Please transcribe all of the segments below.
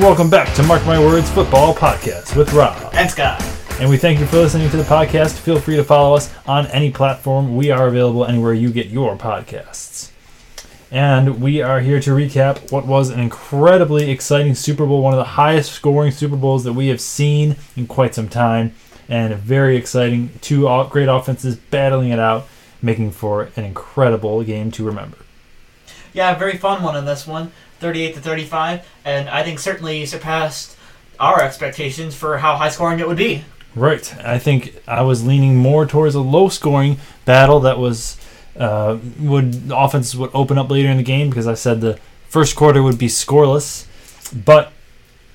And welcome back to Mark My Words Football Podcast with Rob. And Scott. And we thank you for listening to the podcast. Feel free to follow us on any platform. We are available anywhere you get your podcasts. And we are here to recap what was an incredibly exciting Super Bowl, one of the highest scoring Super Bowls that we have seen in quite some time. And very exciting. Two great offenses battling it out, making for an incredible game to remember. Yeah, very fun one in this one. 38 to 35, and I think certainly surpassed our expectations for how high scoring it would be. Right. I think I was leaning more towards a low scoring battle that was uh, would offense would open up later in the game because I said the first quarter would be scoreless, but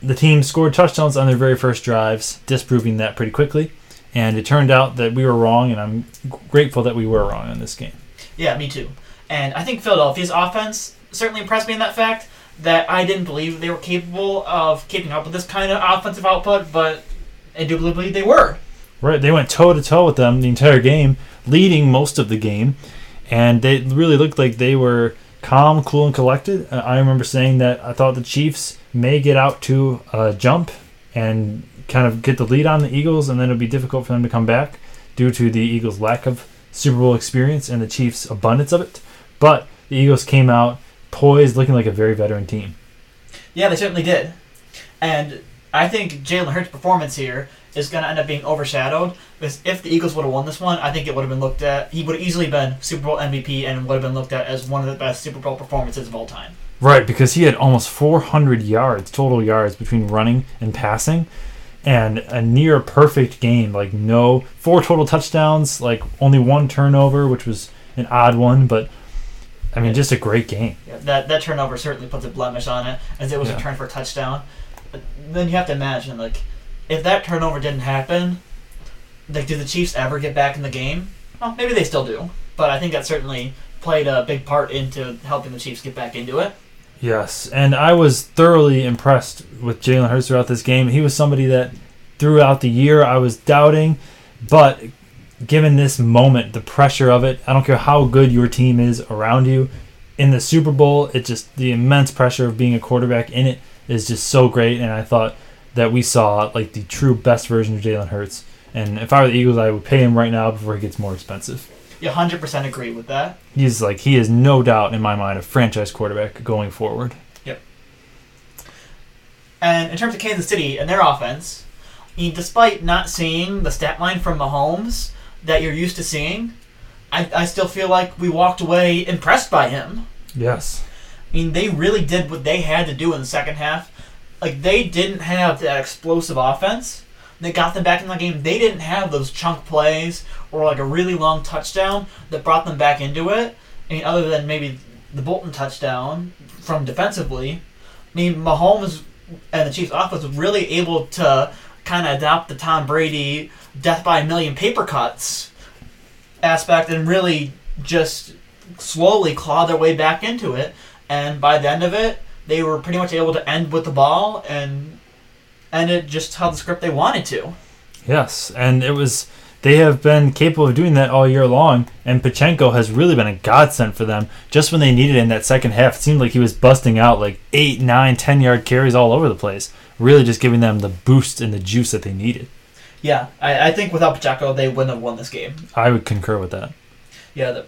the team scored touchdowns on their very first drives, disproving that pretty quickly. And it turned out that we were wrong, and I'm grateful that we were wrong in this game. Yeah, me too. And I think Philadelphia's offense certainly impressed me in that fact that I didn't believe they were capable of keeping up with this kind of offensive output, but indubitably they were. Right, they went toe to toe with them the entire game, leading most of the game, and they really looked like they were calm, cool, and collected. Uh, I remember saying that I thought the Chiefs may get out to a jump and kind of get the lead on the Eagles, and then it'd be difficult for them to come back due to the Eagles' lack of Super Bowl experience and the Chiefs' abundance of it. But the Eagles came out poised, looking like a very veteran team. Yeah, they certainly did. And I think Jalen Hurts' performance here is going to end up being overshadowed because if the Eagles would have won this one, I think it would have been looked at. He would have easily been Super Bowl MVP and would have been looked at as one of the best Super Bowl performances of all time. Right, because he had almost 400 yards, total yards between running and passing, and a near perfect game. Like, no, four total touchdowns, like only one turnover, which was an odd one, but I mean, just a great game. Yeah, that that turnover certainly puts a blemish on it, as it was yeah. a turn for a touchdown. But then you have to imagine, like, if that turnover didn't happen, like, do the Chiefs ever get back in the game? Well, maybe they still do, but I think that certainly played a big part into helping the Chiefs get back into it. Yes, and I was thoroughly impressed with Jalen Hurts throughout this game. He was somebody that throughout the year I was doubting, but given this moment, the pressure of it, I don't care how good your team is around you. In the Super Bowl, it just the immense pressure of being a quarterback in it is just so great. And I thought that we saw like the true best version of Jalen Hurts. And if I were the Eagles, I would pay him right now before he gets more expensive. You 100% agree with that. He's like he is no doubt in my mind a franchise quarterback going forward. Yep. And in terms of Kansas City and their offense, despite not seeing the stat line from Mahomes, that you're used to seeing, I, I still feel like we walked away impressed by him. Yes. I mean, they really did what they had to do in the second half. Like, they didn't have that explosive offense that got them back in the game. They didn't have those chunk plays or like a really long touchdown that brought them back into it. I mean, other than maybe the Bolton touchdown from defensively. I mean, Mahomes and the Chiefs' offense was really able to kind of adopt the Tom Brady death by a million paper cuts aspect and really just slowly claw their way back into it. And by the end of it, they were pretty much able to end with the ball and end it just how the script they wanted to. Yes, and it was they have been capable of doing that all year long, and Pacheco has really been a godsend for them. Just when they needed it in that second half, it seemed like he was busting out like eight, nine, ten yard carries all over the place, really just giving them the boost and the juice that they needed. Yeah, I, I think without Pacheco, they wouldn't have won this game. I would concur with that. Yeah, the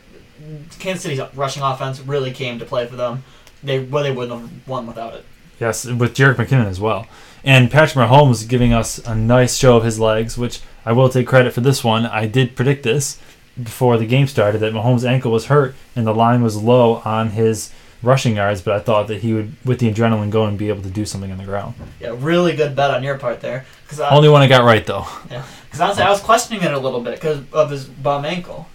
Kansas City's rushing offense really came to play for them. They well, they wouldn't have won without it. Yes, with Jerick McKinnon as well. And Patrick Mahomes giving us a nice show of his legs, which I will take credit for this one. I did predict this before the game started that Mahomes' ankle was hurt and the line was low on his rushing yards, but I thought that he would, with the adrenaline going, be able to do something on the ground. Yeah, really good bet on your part there. Cause I, Only one I got right though. Yeah, because honestly, I was questioning it a little bit because of his bum ankle,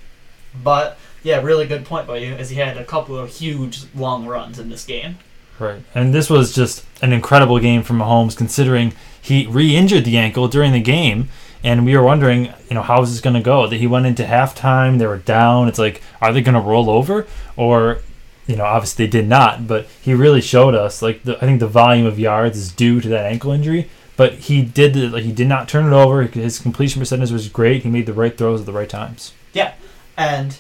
but yeah, really good point by you, as he had a couple of huge long runs in this game. Right. And this was just an incredible game from Mahomes considering he re injured the ankle during the game. And we were wondering, you know, how is this going to go? That he went into halftime, they were down. It's like, are they going to roll over? Or, you know, obviously they did not, but he really showed us, like, the, I think the volume of yards is due to that ankle injury. But he did, the, like, he did not turn it over. His completion percentage was great. He made the right throws at the right times. Yeah. And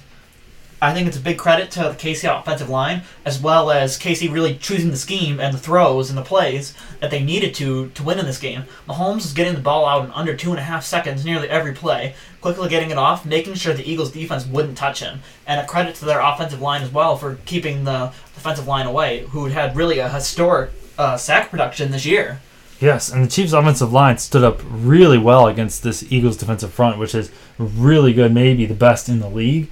I think it's a big credit to the KC offensive line, as well as KC really choosing the scheme and the throws and the plays that they needed to to win in this game. Mahomes is getting the ball out in under two and a half seconds nearly every play, quickly getting it off, making sure the Eagles defense wouldn't touch him. And a credit to their offensive line as well for keeping the defensive line away, who had really a historic uh, sack production this year. Yes, and the Chiefs' offensive line stood up really well against this Eagles' defensive front, which is really good, maybe the best in the league.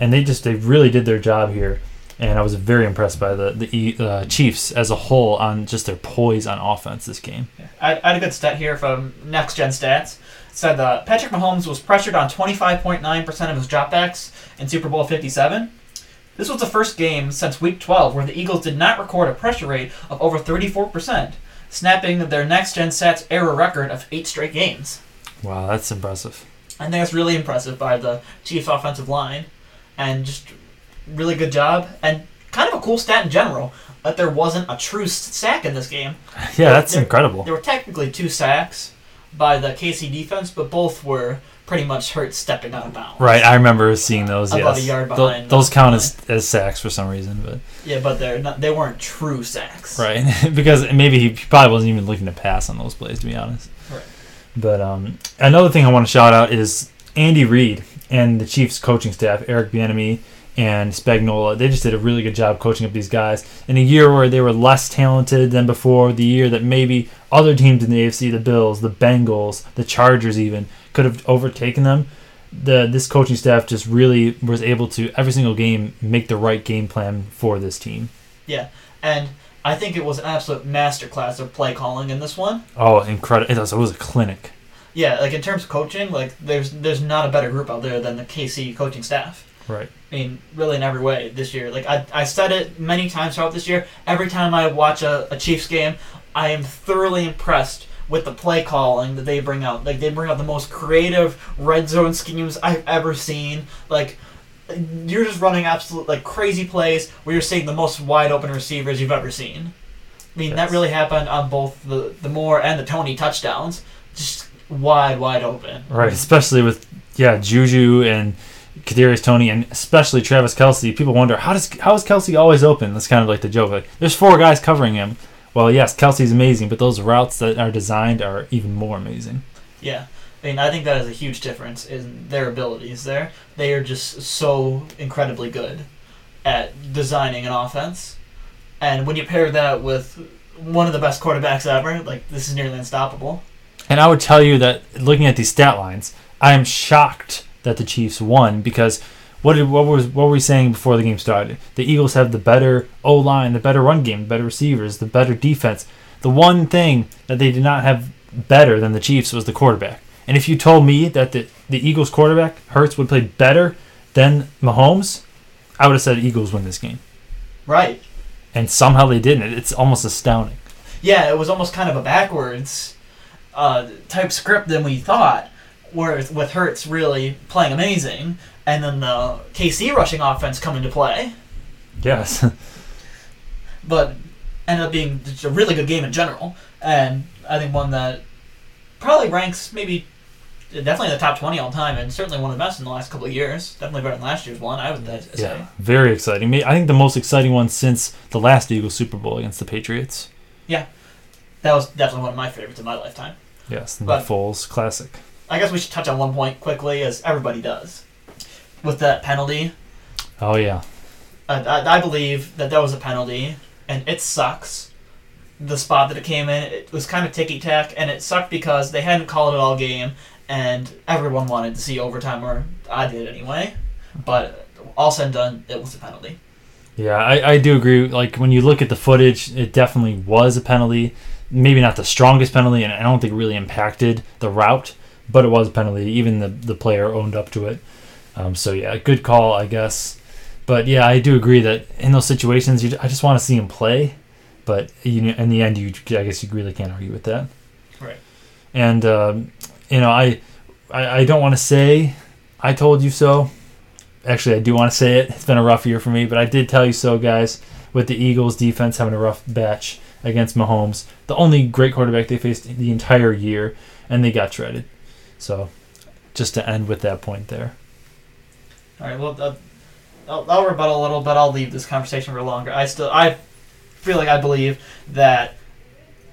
And they just they really did their job here, and I was very impressed by the the uh, Chiefs as a whole on just their poise on offense this game. I, I had a good stat here from Next Gen Stats. Said that Patrick Mahomes was pressured on 25.9% of his dropbacks in Super Bowl 57. This was the first game since Week 12 where the Eagles did not record a pressure rate of over 34%, snapping their Next Gen Stats era record of eight straight games. Wow, that's impressive. I think that's really impressive by the Chiefs offensive line, and just really good job. And kind of a cool stat in general that there wasn't a true sack in this game. Yeah, that's There- incredible. There were technically two sacks by the KC defense, but both were pretty much hurt stepping out of bounds. Right, I remember seeing those. About a yes, yard Tho- behind those count as, as sacks for some reason, but Yeah, but they're not. They weren't true sacks. right because maybe he probably wasn't even looking to pass on those plays, to be honest. Right. But um, another thing I want to shout out is Andy Reid and the Chiefs coaching staff, Eric Bieniemy and Spagnuolo. They just did a really good job coaching up these guys in a year where they were less talented than before. The year that maybe other teams in the AFC, the Bills, the Bengals, the Chargers, even could have overtaken them. The this coaching staff just really was able to every single game make the right game plan for this team. Yeah, and I think it was an absolute masterclass of play calling in this one. Oh, incredible! It was, it was a clinic. Yeah, like in terms of coaching, like there's there's not a better group out there than the KC coaching staff. Right. I mean, really in every way this year. Like I, I said it many times throughout this year. Every time I watch a, a Chiefs game, I am thoroughly impressed with the play calling that they bring out. Like they bring out the most creative red zone schemes I've ever seen. Like you're just running absolute like crazy plays where you're seeing the most wide open receivers you've ever seen. I mean, that really happened on both the the Moore and the Toney touchdowns. Just wide, wide open. Right, especially with yeah Juju and Kadarius Toney and especially Travis Kelce. People wonder how does how is Kelce always open? That's kind of like the joke. Like, there's four guys covering him. Well, yes, Kelce's amazing, but those routes that are designed are even more amazing. Yeah. I mean, I think that is a huge difference in their abilities there. They are just so incredibly good at designing an offense. And when you pair that with one of the best quarterbacks ever, like, this is nearly unstoppable. And I would tell you that looking at these stat lines, I am shocked that the Chiefs won because what did, what was what were we saying before the game started? The Eagles have the better O line, the better run game, the better receivers, the better defense. The one thing that they did not have better than the Chiefs was the quarterback. And if you told me that the, the Eagles quarterback Hurts would play better than Mahomes, I would have said Eagles win this game. Right. And somehow they didn't. It's almost astounding. Yeah, it was almost kind of a backwards uh, type script than we thought, where with Hurts really playing amazing, and then the KC rushing offense come into play. Yes. but ended up being just a really good game in general, and I think one that probably ranks maybe definitely in the top twenty all time, and certainly one of the best in the last couple of years. Definitely better than last year's one, I would say. Yeah, very exciting. I think the most exciting one since the last Eagles Super Bowl against the Patriots. Yeah that was definitely one of my favorites in my lifetime. Yes, the Foles classic. I guess we should touch on one point quickly, as everybody does, with that penalty. Oh yeah, Uh, I, I believe that that was a penalty, and it sucks. The spot that it came in, it was kind of ticky tack, and it sucked because they hadn't called it all game, and everyone wanted to see overtime, or I did anyway. But all said and done, it was a penalty. yeah, I, I do agree. Like when you look at the footage, it definitely was a penalty. Maybe not the strongest penalty, and I don't think it really impacted the route, but it was a penalty. Even the the player owned up to it. Um, so yeah, good call, I guess. But yeah, I do agree that in those situations, you, I just want to see him play. But you in the end, you I guess you really can't argue with that. Right. And um, you know, I, I I don't want to say I told you so. Actually, I do want to say it. It's been a rough year for me, but I did tell you so, guys. With the Eagles' defense having a rough batch against Mahomes, the only great quarterback they faced the entire year, and they got shredded. So, just to end with that point there. All right. Well, I'll, I'll a little, but I'll leave this conversation for longer. I still I feel like I believe that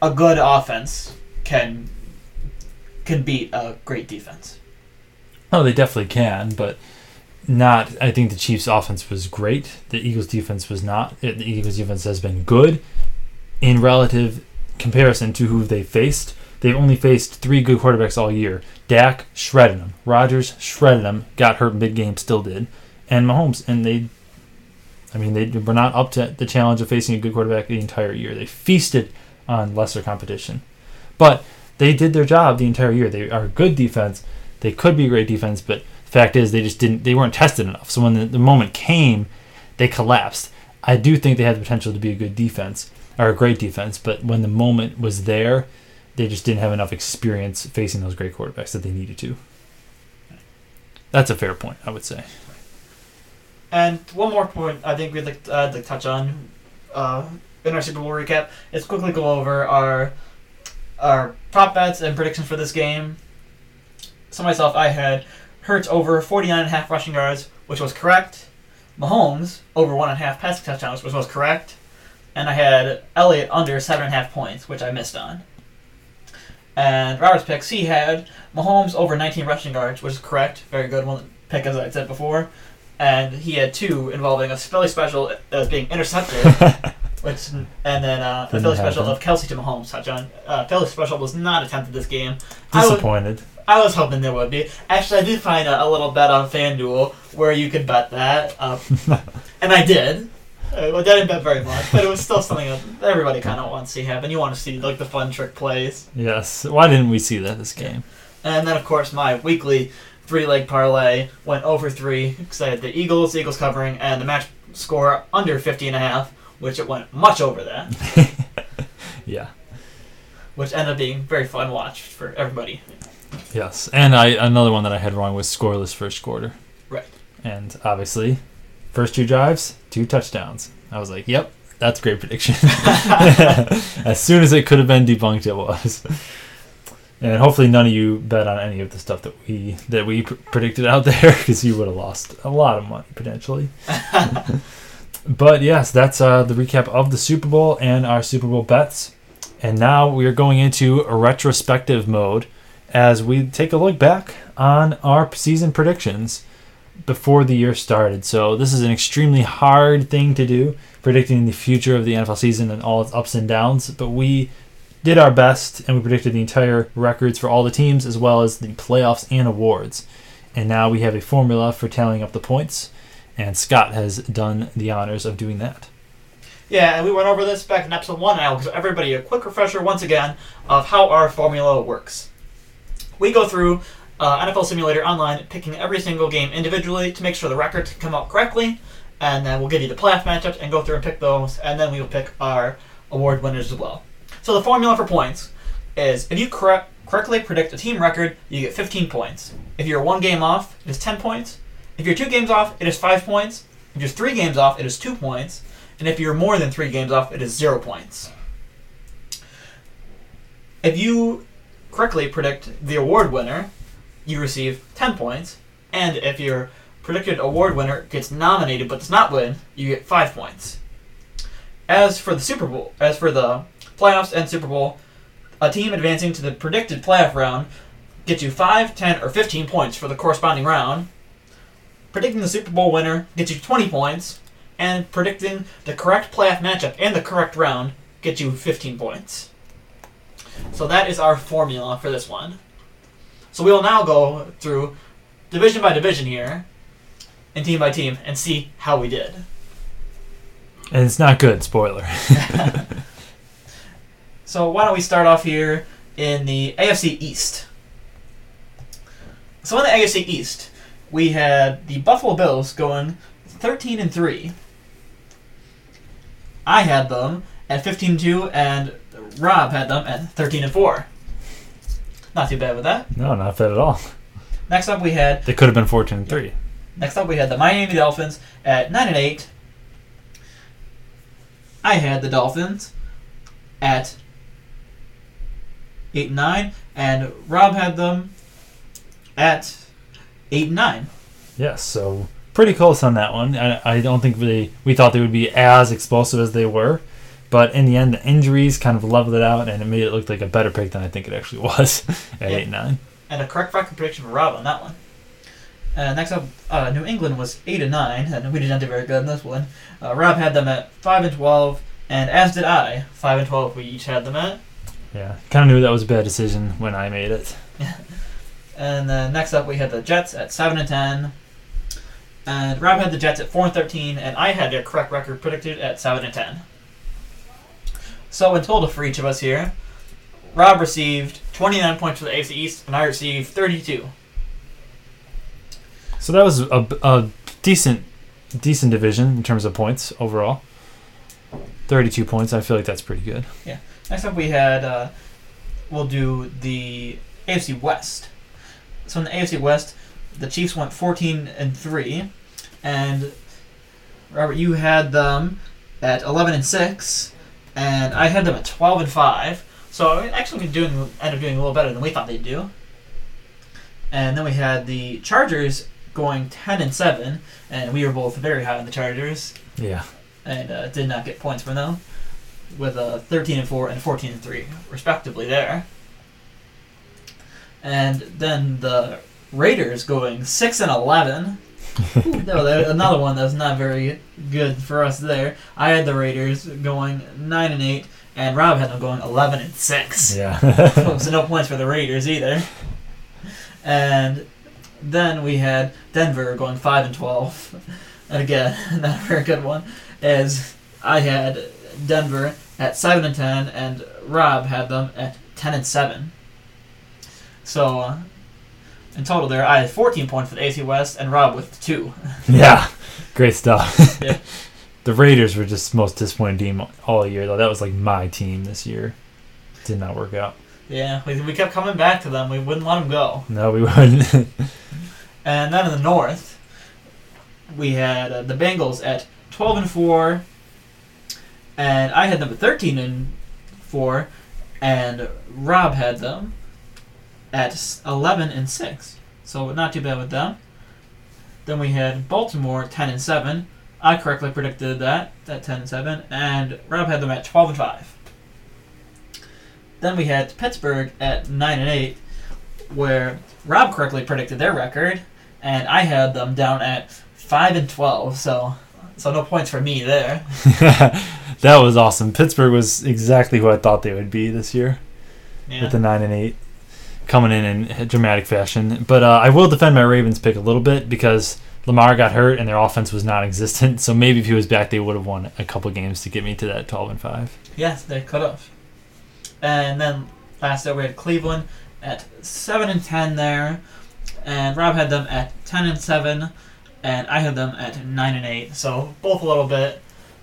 a good offense can can beat a great defense. Oh, they definitely can, but not. I think the Chiefs' offense was great. The Eagles' defense was not. The Eagles' defense has been good in relative comparison to who they faced. They've only faced three good quarterbacks all year. Dak shredded them. Rodgers shredded them. Got hurt mid game, still did. And Mahomes, and they, I mean, they were not up to the challenge of facing a good quarterback the entire year. They feasted on lesser competition, but they did their job the entire year. They are a good defense. They could be a great defense, but the fact is they just didn't. They weren't tested enough. So when the, the moment came, they collapsed. I do think they had the potential to be a good defense or a great defense, but when the moment was there, they just didn't have enough experience facing those great quarterbacks that they needed to. That's a fair point, I would say. And one more point I think we'd like to, uh, to touch on uh, in our Super Bowl recap is quickly go over our our prop bets and predictions for this game. So myself, I had Hurts over 49 and a half rushing yards, which was correct. Mahomes over one and a half passing touchdowns, which was correct. And I had Elliott under seven and a half points, which I missed on. And Robert's picks, he had Mahomes over 19 rushing yards, which is correct. Very good one pick, as I said before. And he had two involving a Philly special that was being intercepted, which and then uh, a Philly special of Kelce to Mahomes touchdown. Uh, Philly special was not attempted this game. Disappointed. I was hoping there would be. Actually, I did find a, a little bet on FanDuel where you could bet that, um, and I did. Uh, well, I didn't bet very much, but it was still something that everybody kind of wants to see happen. You want to see like the fun trick plays. yes. Why didn't we see that this game? And then, of course, my weekly three leg parlay went over three because I had the Eagles, Eagles covering, and the match score under 50 and a half, which it went much over that, Yeah. which ended up being very fun watch for everybody. Yes. And I another one that I had wrong was scoreless first quarter. Right. And obviously, first two drives, two touchdowns. I was like, "Yep, that's a great prediction." as soon as it could have been debunked, it was. And hopefully, none of you bet on any of the stuff that we that we pr- predicted out there, because you would have lost a lot of money potentially. but yes, that's uh, the recap of the Super Bowl and our Super Bowl bets. And now we are going into a retrospective mode as we take a look back on our season predictions before the year started. So this is an extremely hard thing to do, predicting the future of the NFL season and all its ups and downs. But we did our best and we predicted the entire records for all the teams as well as the playoffs and awards. And now we have a formula for tallying up the points, and Scott has done the honors of doing that. Yeah, and we went over this back in episode one. I'll give everybody a quick refresher once again of how our formula works. We go through uh, NFL Simulator Online, picking every single game individually to make sure the records come out correctly, and then we'll give you the playoff matchups and go through and pick those, and then we will pick our award winners as well. So the formula for points is if you correct, correctly predict a team record, you get 15 points. If you're one game off, it is 10 points. If you're two games off, it is 5 points. If you're three games off, it is 2 points. And if you're more than three games off, it is 0 points. If you correctly predict the award winner, you receive 10 points. And if your predicted award winner gets nominated but does not win, you get 5 points. As for the Super Bowl, as for the playoffs and Super Bowl, a team advancing to the predicted playoff round gets you 5, 10, or 15 points for the corresponding round. Predicting the Super Bowl winner gets you 20 points, and predicting the correct playoff matchup and the correct round gets you 15 points. So that is our formula for this one. So we will now go through division by division here, and team by team, and see how we did. And it's not good, spoiler. So why don't we start off here in the AFC East? So in the AFC East, we had the Buffalo Bills going 13 and 3. I had them at 15 and 2 and Rob had them at 13 and 4. Not too bad with that. no, not bad at all. Next up we had They could have been 14 and 3. Next up, we had the Miami Dolphins at nine and eight. I had the Dolphins at eight and nine, and Rob had them at eight and nine. Yes, so pretty close on that one. I, I don't think we we thought they would be as explosive as they were, but in the end, the injuries kind of leveled it out, and it made it look like a better pick than I think it actually was at Yeah. eight nine. and a correct record prediction for Rob on that one. Uh, next up, uh, New England was eight and nine, and we did not do very good in this one. Uh, Rob had them at five and twelve, and as did I. Five and twelve, we each had them at. Yeah, kind of knew that was a bad decision when I made it. And then next up, we had the Jets at seven and ten, and Rob had the Jets at four and thirteen, and I had their correct record predicted at seven and ten. So in total for each of us here, Rob received twenty nine points for the AFC East, and I received thirty two. So that was a, a decent decent division in terms of points overall. Thirty two points. I feel like that's pretty good. Yeah. Next up, we had uh, we'll do the AFC West. So in the AFC West, the Chiefs went fourteen and three, and Robert, you had them at eleven and six, and I had them at twelve and five. So I actually doing ended up doing a little better than we thought they'd do. And then we had the Chargers going ten and seven, and we were both very high on the Chargers Yeah. and uh, did not get points from them, with uh, 13 and 4 and 14 and 3, respectively, there. And then the Raiders going 6 and 11. No, that- another one that's not very good for us there. I had the Raiders going 9 and 8, and Rob had them going 11 and 6. Yeah. so no points for the Raiders either. And then we had Denver going five and twelve, and again, not a very good one. As I had Denver at seven and ten, and Rob had them at ten and seven. So, uh, in total, there I had fourteen points for the AC West, and Rob with two. yeah. Great stuff. Yeah. the Raiders were just the most disappointing team all year though. That was like my team this year. Did not work out. Yeah, we, we kept coming back to them. We wouldn't let them go. No, we wouldn't. And then in the north, we had uh, the Bengals at 12 and 4, and I had them at 13 and 4, and Rob had them at 11 and 6. So not too bad with them. Then we had Baltimore 10 and 7. I correctly predicted that at 10 and 7, and Rob had them at 12 and 5. Then we had Pittsburgh at 9 and 8, where Rob correctly predicted their record, and I had them down at 5 and 12. So, so no points for me there. that was awesome. Pittsburgh was exactly who I thought they would be this year Yeah. with the nine and eight coming in in dramatic fashion. But uh, I will defend my Ravens pick a little bit because Lamar got hurt and their offense was non-existent. So maybe if he was back, they would have won a couple games to get me to that twelve and five. Yes, they could have. And then last up we had Cleveland at seven and ten there, and Rob had them at ten and seven, and I had them at nine and eight. So both a little bit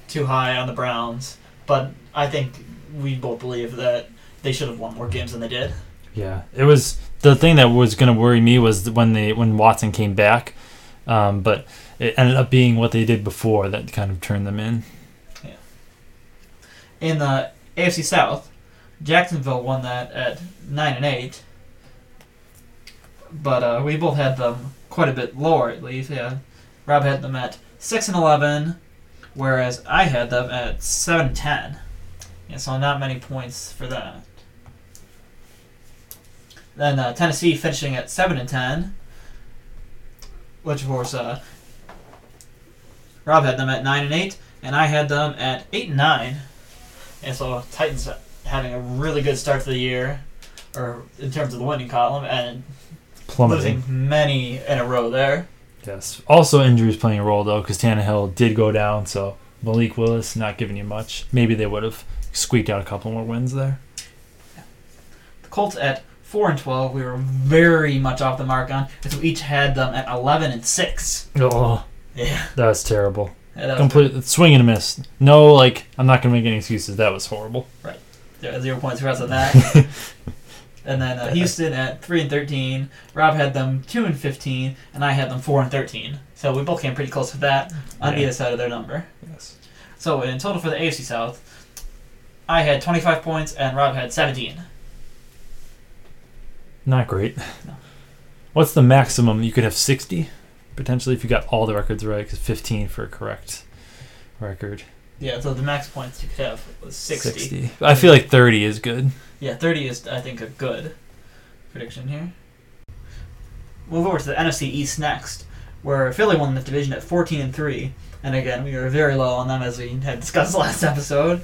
too high on the Browns, but I think we both believe that they should have won more games than they did. Yeah, it was the thing that was going to worry me was when they when Watson came back, um, but it ended up being what they did before that kind of turned them in. Yeah. In the AFC South, Jacksonville won that at nine and eight, but uh, we both had them quite a bit lower at least. Yeah, Rob had them at six and eleven, whereas I had them at seven and ten. Yeah, so not many points for that. Then uh, Tennessee finishing at seven and ten, which of course uh, Rob had them at nine and eight, and I had them at eight and nine. And so Titans having a really good start to the year, or in terms of the winning column, and Plummeting. losing many in a row there. Yes. Also, injuries playing a role though, because Tannehill did go down, so Malik Willis not giving you much. Maybe they would have squeaked out a couple more wins there. The Colts at four and twelve, we were very much off the mark on, because we each had them at eleven and six. Oh, Yeah, that was terrible. Yeah, that was Complete swing and a miss. No, like I'm not gonna make any excuses. That was horrible. Yeah, zero points for us on that. and then uh, Houston at three and thirteen. Rob had them two and fifteen, and I had them four and thirteen. So we both came pretty close with that on Yeah. either side of their number. Yes. So in total for the AFC South, I had twenty five points and Rob had seventeen. Not great. No. What's the maximum? You could have 60? potentially if you got all the records right. Because 15 for a correct record. Yeah, so the max points you could have was 60. 60. I feel like 30 is good. Yeah, 30 is, I think, a good prediction here. Move over to the NFC East next, where Philly won the division at 14 and 3. And again, we were very low on them as we had discussed last episode.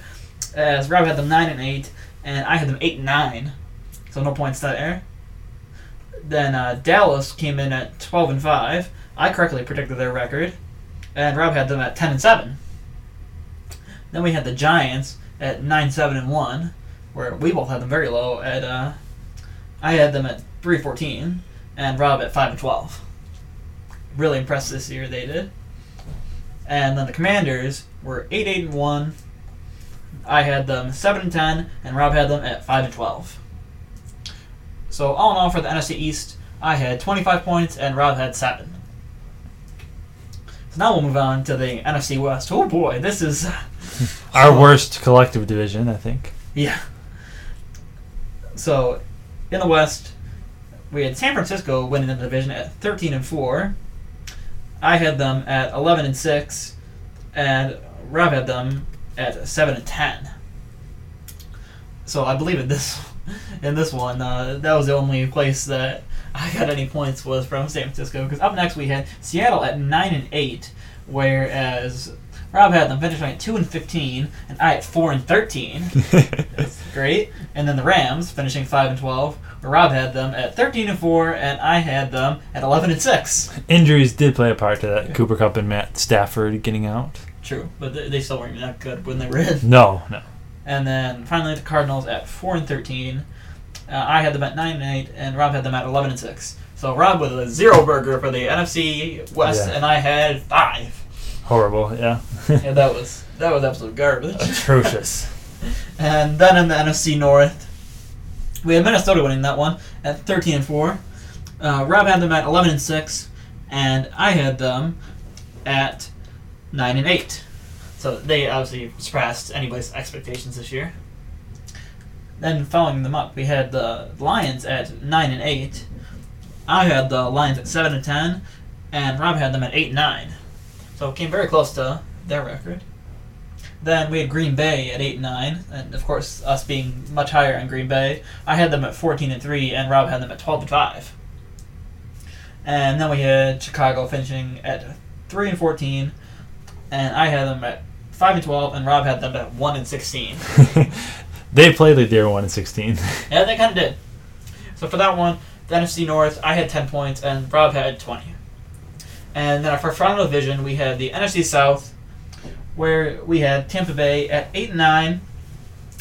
As Rob had them 9 and 8, and I had them 8 and 9. So no points there. Then uh, Dallas came in at 12 and 5. I correctly predicted their record. And Rob had them at 10 and 7. Then we had the Giants at 9 7 and 1 where we both had them very low at uh, I had them at 314 and Rob at 5 and 12. Really impressed this year they did. And then the Commanders were 8 8 and 1. I had them 7 and 10 and Rob had them at 5 and 12. So all in all for the NFC East, I had 25 points and Rob had 7. So now we'll move on to the NFC West. Oh boy, this is Our worst collective division, I think. Yeah. So, in the West, we had San Francisco winning the division at 13 and 4. I had them at 11 and 6, and Rob had them at 7 and 10. So I believe in this in this one, uh, that was the only place that I got any points was from San Francisco. Because up next we had Seattle at 9 and 8, whereas Rob had them finishing at 2 and 15, and I at 4 and 13. That's great. And then the Rams finishing 5 and 12, where Rob had them at 13 and 4, and I had them at 11 and 6. Injuries did play a part to that. Cooper Kupp and Matt Stafford getting out. True, but they they still weren't that good when they were in. No, no. And then finally the Cardinals at 4 and 13. Uh, I had them at 9 and 8, and Rob had them at 11 and 6. So Rob with a zero burger for the NFC West, Yeah. and I had 5. Horrible, yeah. Yeah, that was that was absolute garbage. Atrocious. And then in the NFC North, we had Minnesota winning that one at 13 and 4. Uh, Rob had them at 11 and 6, and I had them at 9 and 8. So they obviously surpassed anybody's expectations this year. Then following them up, we had the Lions at 9 and 8. I had the Lions at 7 and 10, and Rob had them at 8 and 9. So it came very close to their record. Then we had Green Bay at eight and nine, and of course us being much higher on Green Bay, I had them at fourteen and three, and Rob had them at twelve and five. And then we had Chicago finishing at three and fourteen, and I had them at five and twelve, and Rob had them at one and sixteen. they played like they were 1 and 16. Yeah, they kind of did. So for that one, the NFC North, I had 10 points and Rob had 20. And then for final division, we had the NFC South, where we had Tampa Bay at 8 and 9.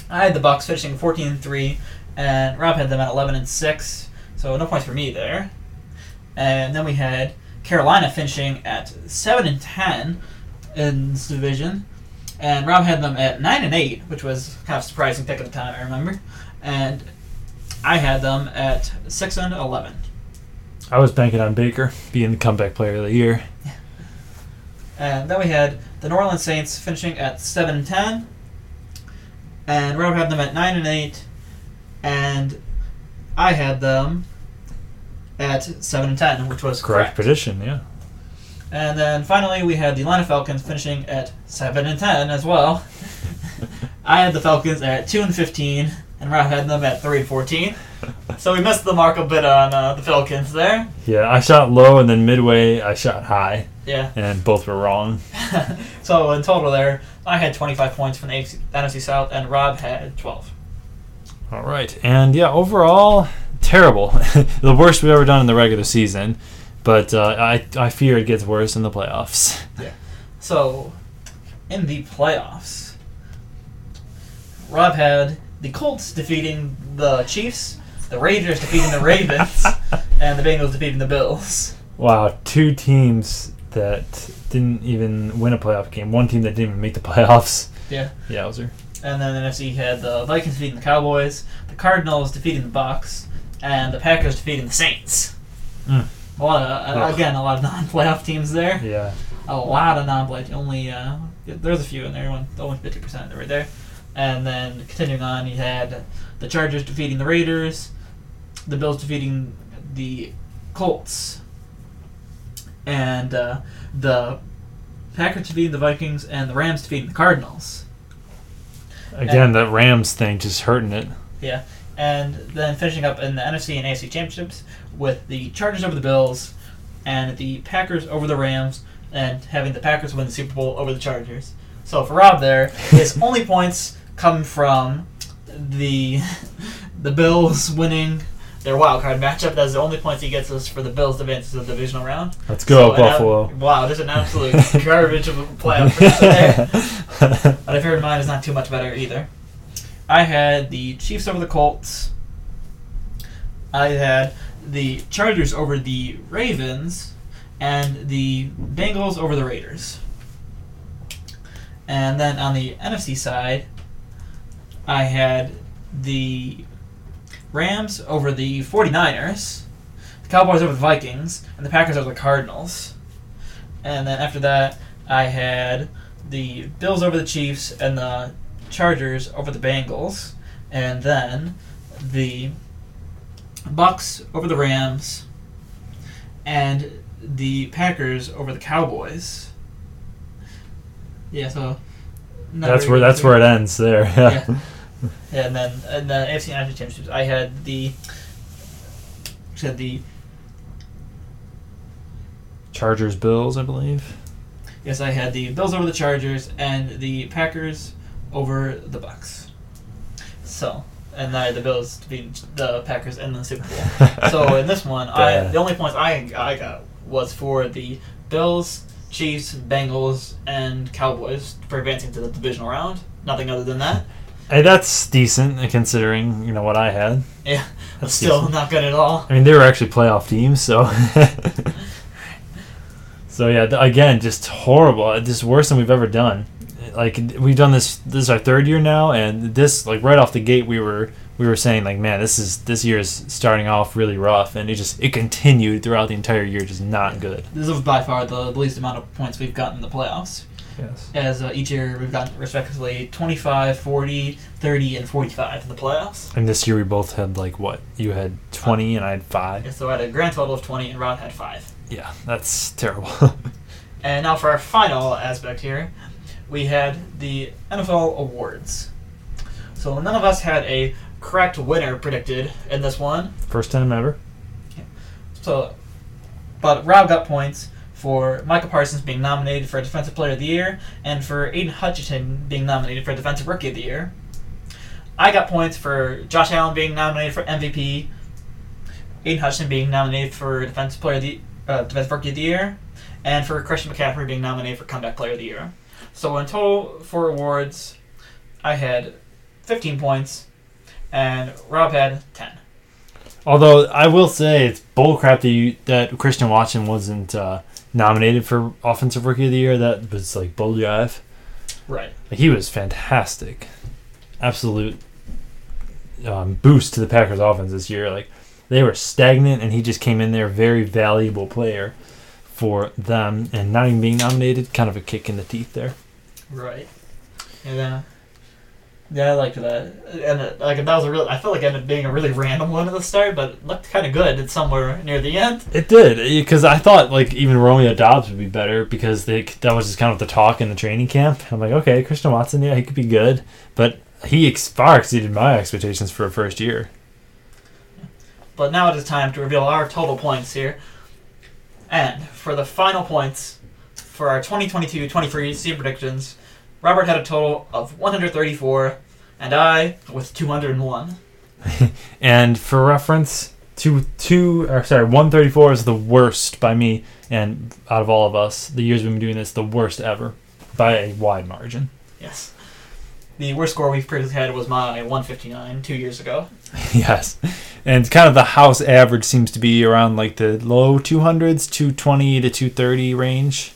I had the Bucks finishing 14 and 3, and Rob had them at 11 and 6. So no points for me there. And then we had Carolina finishing at 7 and 10 in this division. And Rob had them at 9 and 8, which was kind of surprising pick at the time, I remember. And I had them at 6 and 11. I was banking on Baker being the comeback player of the year. And then we had the New Orleans Saints finishing at 7 and 10. And Rob had them at 9 and 8. And I had them at 7 and 10, which was Correct correct. position, yeah. And then finally, we had the Atlanta Falcons finishing at 7 and 10 as well. I had the Falcons at 2 and 15, and Rob had them at 3 and 14. So we missed the mark a bit on uh, the Falcons there. Yeah, I shot low and then midway I shot high, Yeah. and both were wrong. so in total there, I had 25 points from the NFC South, and Rob had 12. All right, and yeah, overall terrible. the worst we've ever done in the regular season, but uh, I I fear it gets worse in the playoffs. Yeah. So, in the playoffs, Rob had the Colts defeating the Chiefs, the Raiders defeating the Ravens, and the Bengals defeating the Bills. Wow, two teams that didn't even win a playoff game. One team that didn't even make the playoffs. Yeah. Yeah. Was Yowzer. And then the NFC had the Vikings defeating the Cowboys, the Cardinals defeating the Bucks, and the Packers defeating the Saints. Mm. A lot of, uh, again, a lot of non-playoff teams there. Yeah. A lot of non-playoff. Only uh, there's a few in there. One, only fifty percent of right there. And then continuing on, you had the Chargers defeating the Raiders, the Bills defeating the Colts, and uh, the Packers defeating the Vikings, and the Rams defeating the Cardinals. Again, that Rams thing just hurting it. Yeah, and then finishing up in the NFC and AFC championships with the Chargers over the Bills, and the Packers over the Rams, and having the Packers win the Super Bowl over the Chargers. So for Rob, there his only points come from the the Bills winning their wild card matchup. That's the only points he gets us for the Bills advances to the divisional round. Let's go, So, Buffalo. wow, this is an absolute garbage of a playoff. But I figured mine is not too much better either. I had the Chiefs over the Colts. I had the Chargers over the Ravens, and the Bengals over the Raiders. And then on the NFC side, I had the Rams over the 49ers, the Cowboys over the Vikings, and the Packers over the Cardinals. And then after that, I had the Bills over the Chiefs and the Chargers over the Bengals, and then the Bucks over the Rams, and the Packers over the Cowboys. Yeah, so That's where that's where it ends there. Yeah. Yeah, and then and the AFC National Championships, I had the said the Chargers Bills, I believe. yes, I had the Bills over the Chargers and the Packers over the Bucks. So, and I had the Bills to beat the Packers in the Super Bowl. so in this one, I the only points I I got was for the Bills, Chiefs, Bengals, and Cowboys for advancing to the divisional round. Nothing other than that. Hey, that's decent considering you know what I had. Yeah, That's still decent. not good at all. I mean, they were actually playoff teams, so. so yeah, again, just horrible. Just worse than we've ever done. Like we've done this. This is our third year now, and this like right off the gate, we were we were saying like, man, this is this year is starting off really rough, and it just it continued throughout the entire year, just not good. This is by far the least amount of points we've gotten in the playoffs. Yes. As uh, each year we've gotten respectively 25, 40, 30, and 45 in the playoffs. And this year we both had like what? You had twenty, and I had five. Yeah, so I had a grand total of 20, and Rod had 5. Yeah, that's terrible. And now for our final aspect here, we had the NFL awards. So none of us had a correct winner predicted in this one. First time ever. So, but Rob got points for Micah Parsons being nominated for Defensive Player of the Year and for Aidan Hutchinson being nominated for Defensive Rookie of the Year. I got points for Josh Allen being nominated for MVP, Aidan Hutchinson being nominated for Defensive Player of the uh, Defensive Rookie of the Year, and for Christian McCaffrey being nominated for Comeback Player of the Year. So in total for awards, I had 15 points, and Rob had 10. Although I will say it's bullcrap that you, that Christian Watson wasn't uh, nominated for Offensive Rookie of the Year. That was like bull jive. Right. Like, he was fantastic, absolute um, boost to the Packers' offense this year. Like they were stagnant, and he just came in there, very valuable player for them, and not even being nominated, kind of a kick in the teeth there. Right. And uh, yeah, I liked that. And uh, like that was a real. I felt like it ended up being a really random one at the start, but it looked kind of good It's somewhere near the end. It did because I thought like even Romeo Doubs would be better because they that was just kind of the talk in the training camp. I'm like, okay, Christian Watson, yeah, he could be good, but he ex- far exceeded my expectations for a first year. But now it is time to reveal our total points here. And for the final points for our 2022-23 season predictions, Robert had a total of 134, and I with 201. And for reference, two two or sorry, 134 is the worst by me and out of all of us. The years we've been doing this, the worst ever by a wide margin. Yes. The worst score we've previously had was my 159 two years ago. yes. And kind of the house average seems to be around like the low 200s, 220 to 230 range.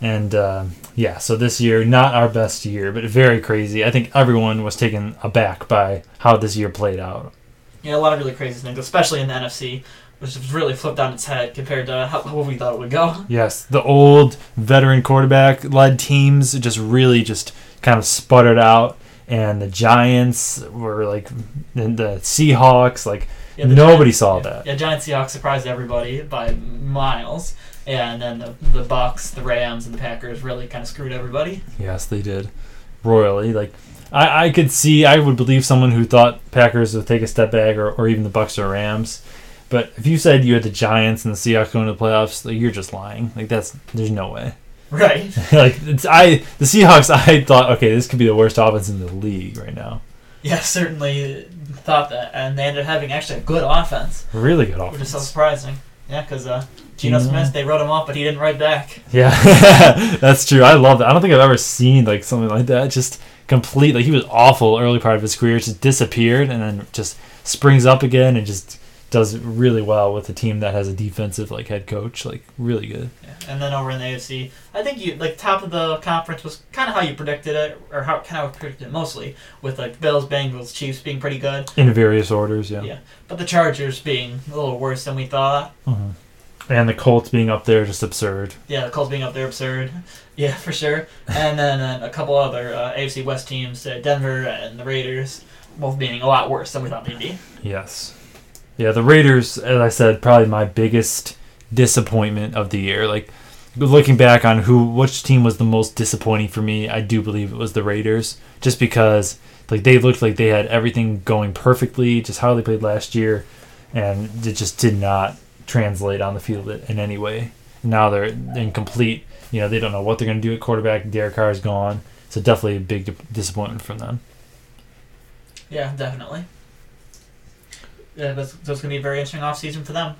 And uh, yeah, so this year, not our best year, but very crazy. I think everyone was taken aback by how this year played out. Yeah, a lot of really crazy things, especially in the NFC, which has really flipped on its head compared to how, how we thought it would go. Yes, the old veteran quarterback led teams just really just kind of sputtered out. And the Giants were like, and the Seahawks, like, Yeah, the nobody Giants- saw yeah, that. Yeah, Giants Seahawks surprised everybody by miles. Yeah, and then the, the Bucs, the Rams, and the Packers really kind of screwed everybody. Yes, they did royally. Like I, I could see, I would believe someone who thought Packers would take a step back, or, or even the Bucs or Rams. But if you said you had the Giants and the Seahawks going to the playoffs, like, you're just lying. Like that's there's no way. Right. like it's, I the Seahawks, I thought okay, this could be the worst offense in the league right now. Yeah, certainly thought that, and they ended up having actually a good offense, Really good offense. which is so surprising. Yeah, because uh, Geno Geno. Smith, they wrote him off, but he didn't write back. Yeah, that's true. I love that. I don't think I've ever seen like something like that. Just complete like he was awful early part of his career, just disappeared and then just springs up again and just does really well with a team that has a defensive like head coach. Like really good. Yeah. And then over in the AFC, I think you like top of the conference was kind of how you predicted it, or how kind of predicted it mostly, with like Bills, Bengals, Chiefs being pretty good, In various orders, yeah. Yeah. but the Chargers being a little worse than we thought. Mhm. And the Colts being up there just absurd. Yeah, the Colts being up there absurd. Yeah, for sure. And then uh, a couple other uh, AFC West teams, uh, Denver and the Raiders, both being a lot worse than we thought they'd be. Yes. Yeah, the Raiders, as I said, probably my biggest disappointment of the year. Like looking back on who which team was the most disappointing for me, I do believe it was the Raiders. Just because like they looked like they had everything going perfectly, just how they played last year, and it just did not translate on the field in any way. Now they're incomplete. You know, they don't know what they're going to do at quarterback. Derek Carr is gone. So definitely a big disappointment from them. Yeah, definitely. Yeah, that's, it's going to be a very interesting offseason for them.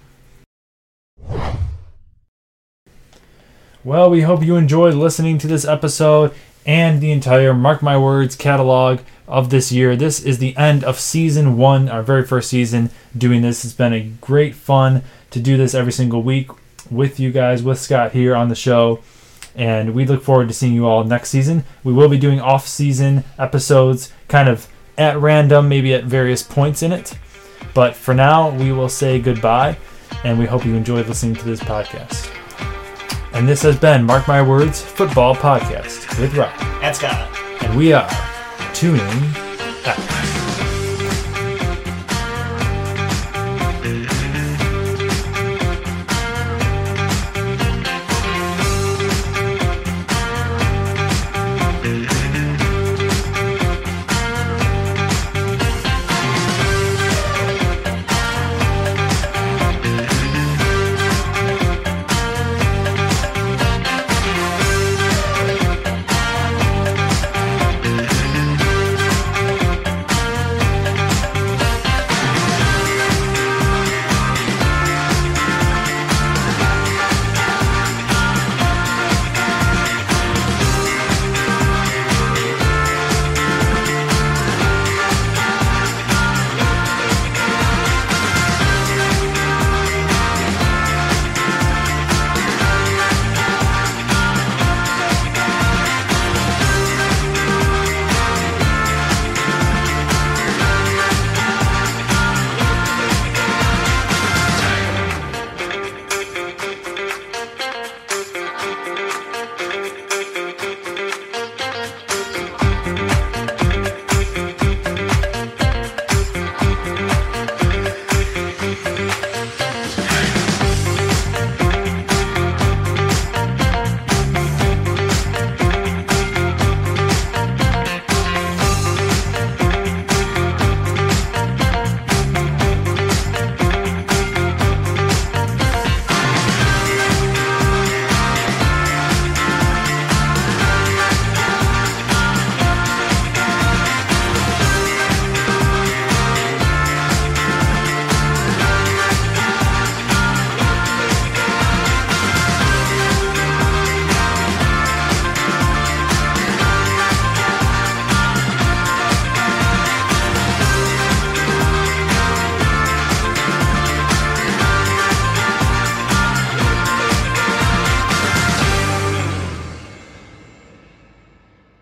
Well, we hope you enjoyed listening to this episode and the entire Mark My Words catalog of this year. This is the end of season one, our very first season doing this. It's been a great fun to do this every single week with you guys, with Scott here on the show. And we look forward to seeing you all next season. We will be doing off season episodes kind of at random, maybe at various points in it. But for now, we will say goodbye, and we hope you enjoyed listening to this podcast. And this has been Mark My Words Football Podcast with Rob. And Scott. And we are tuning out.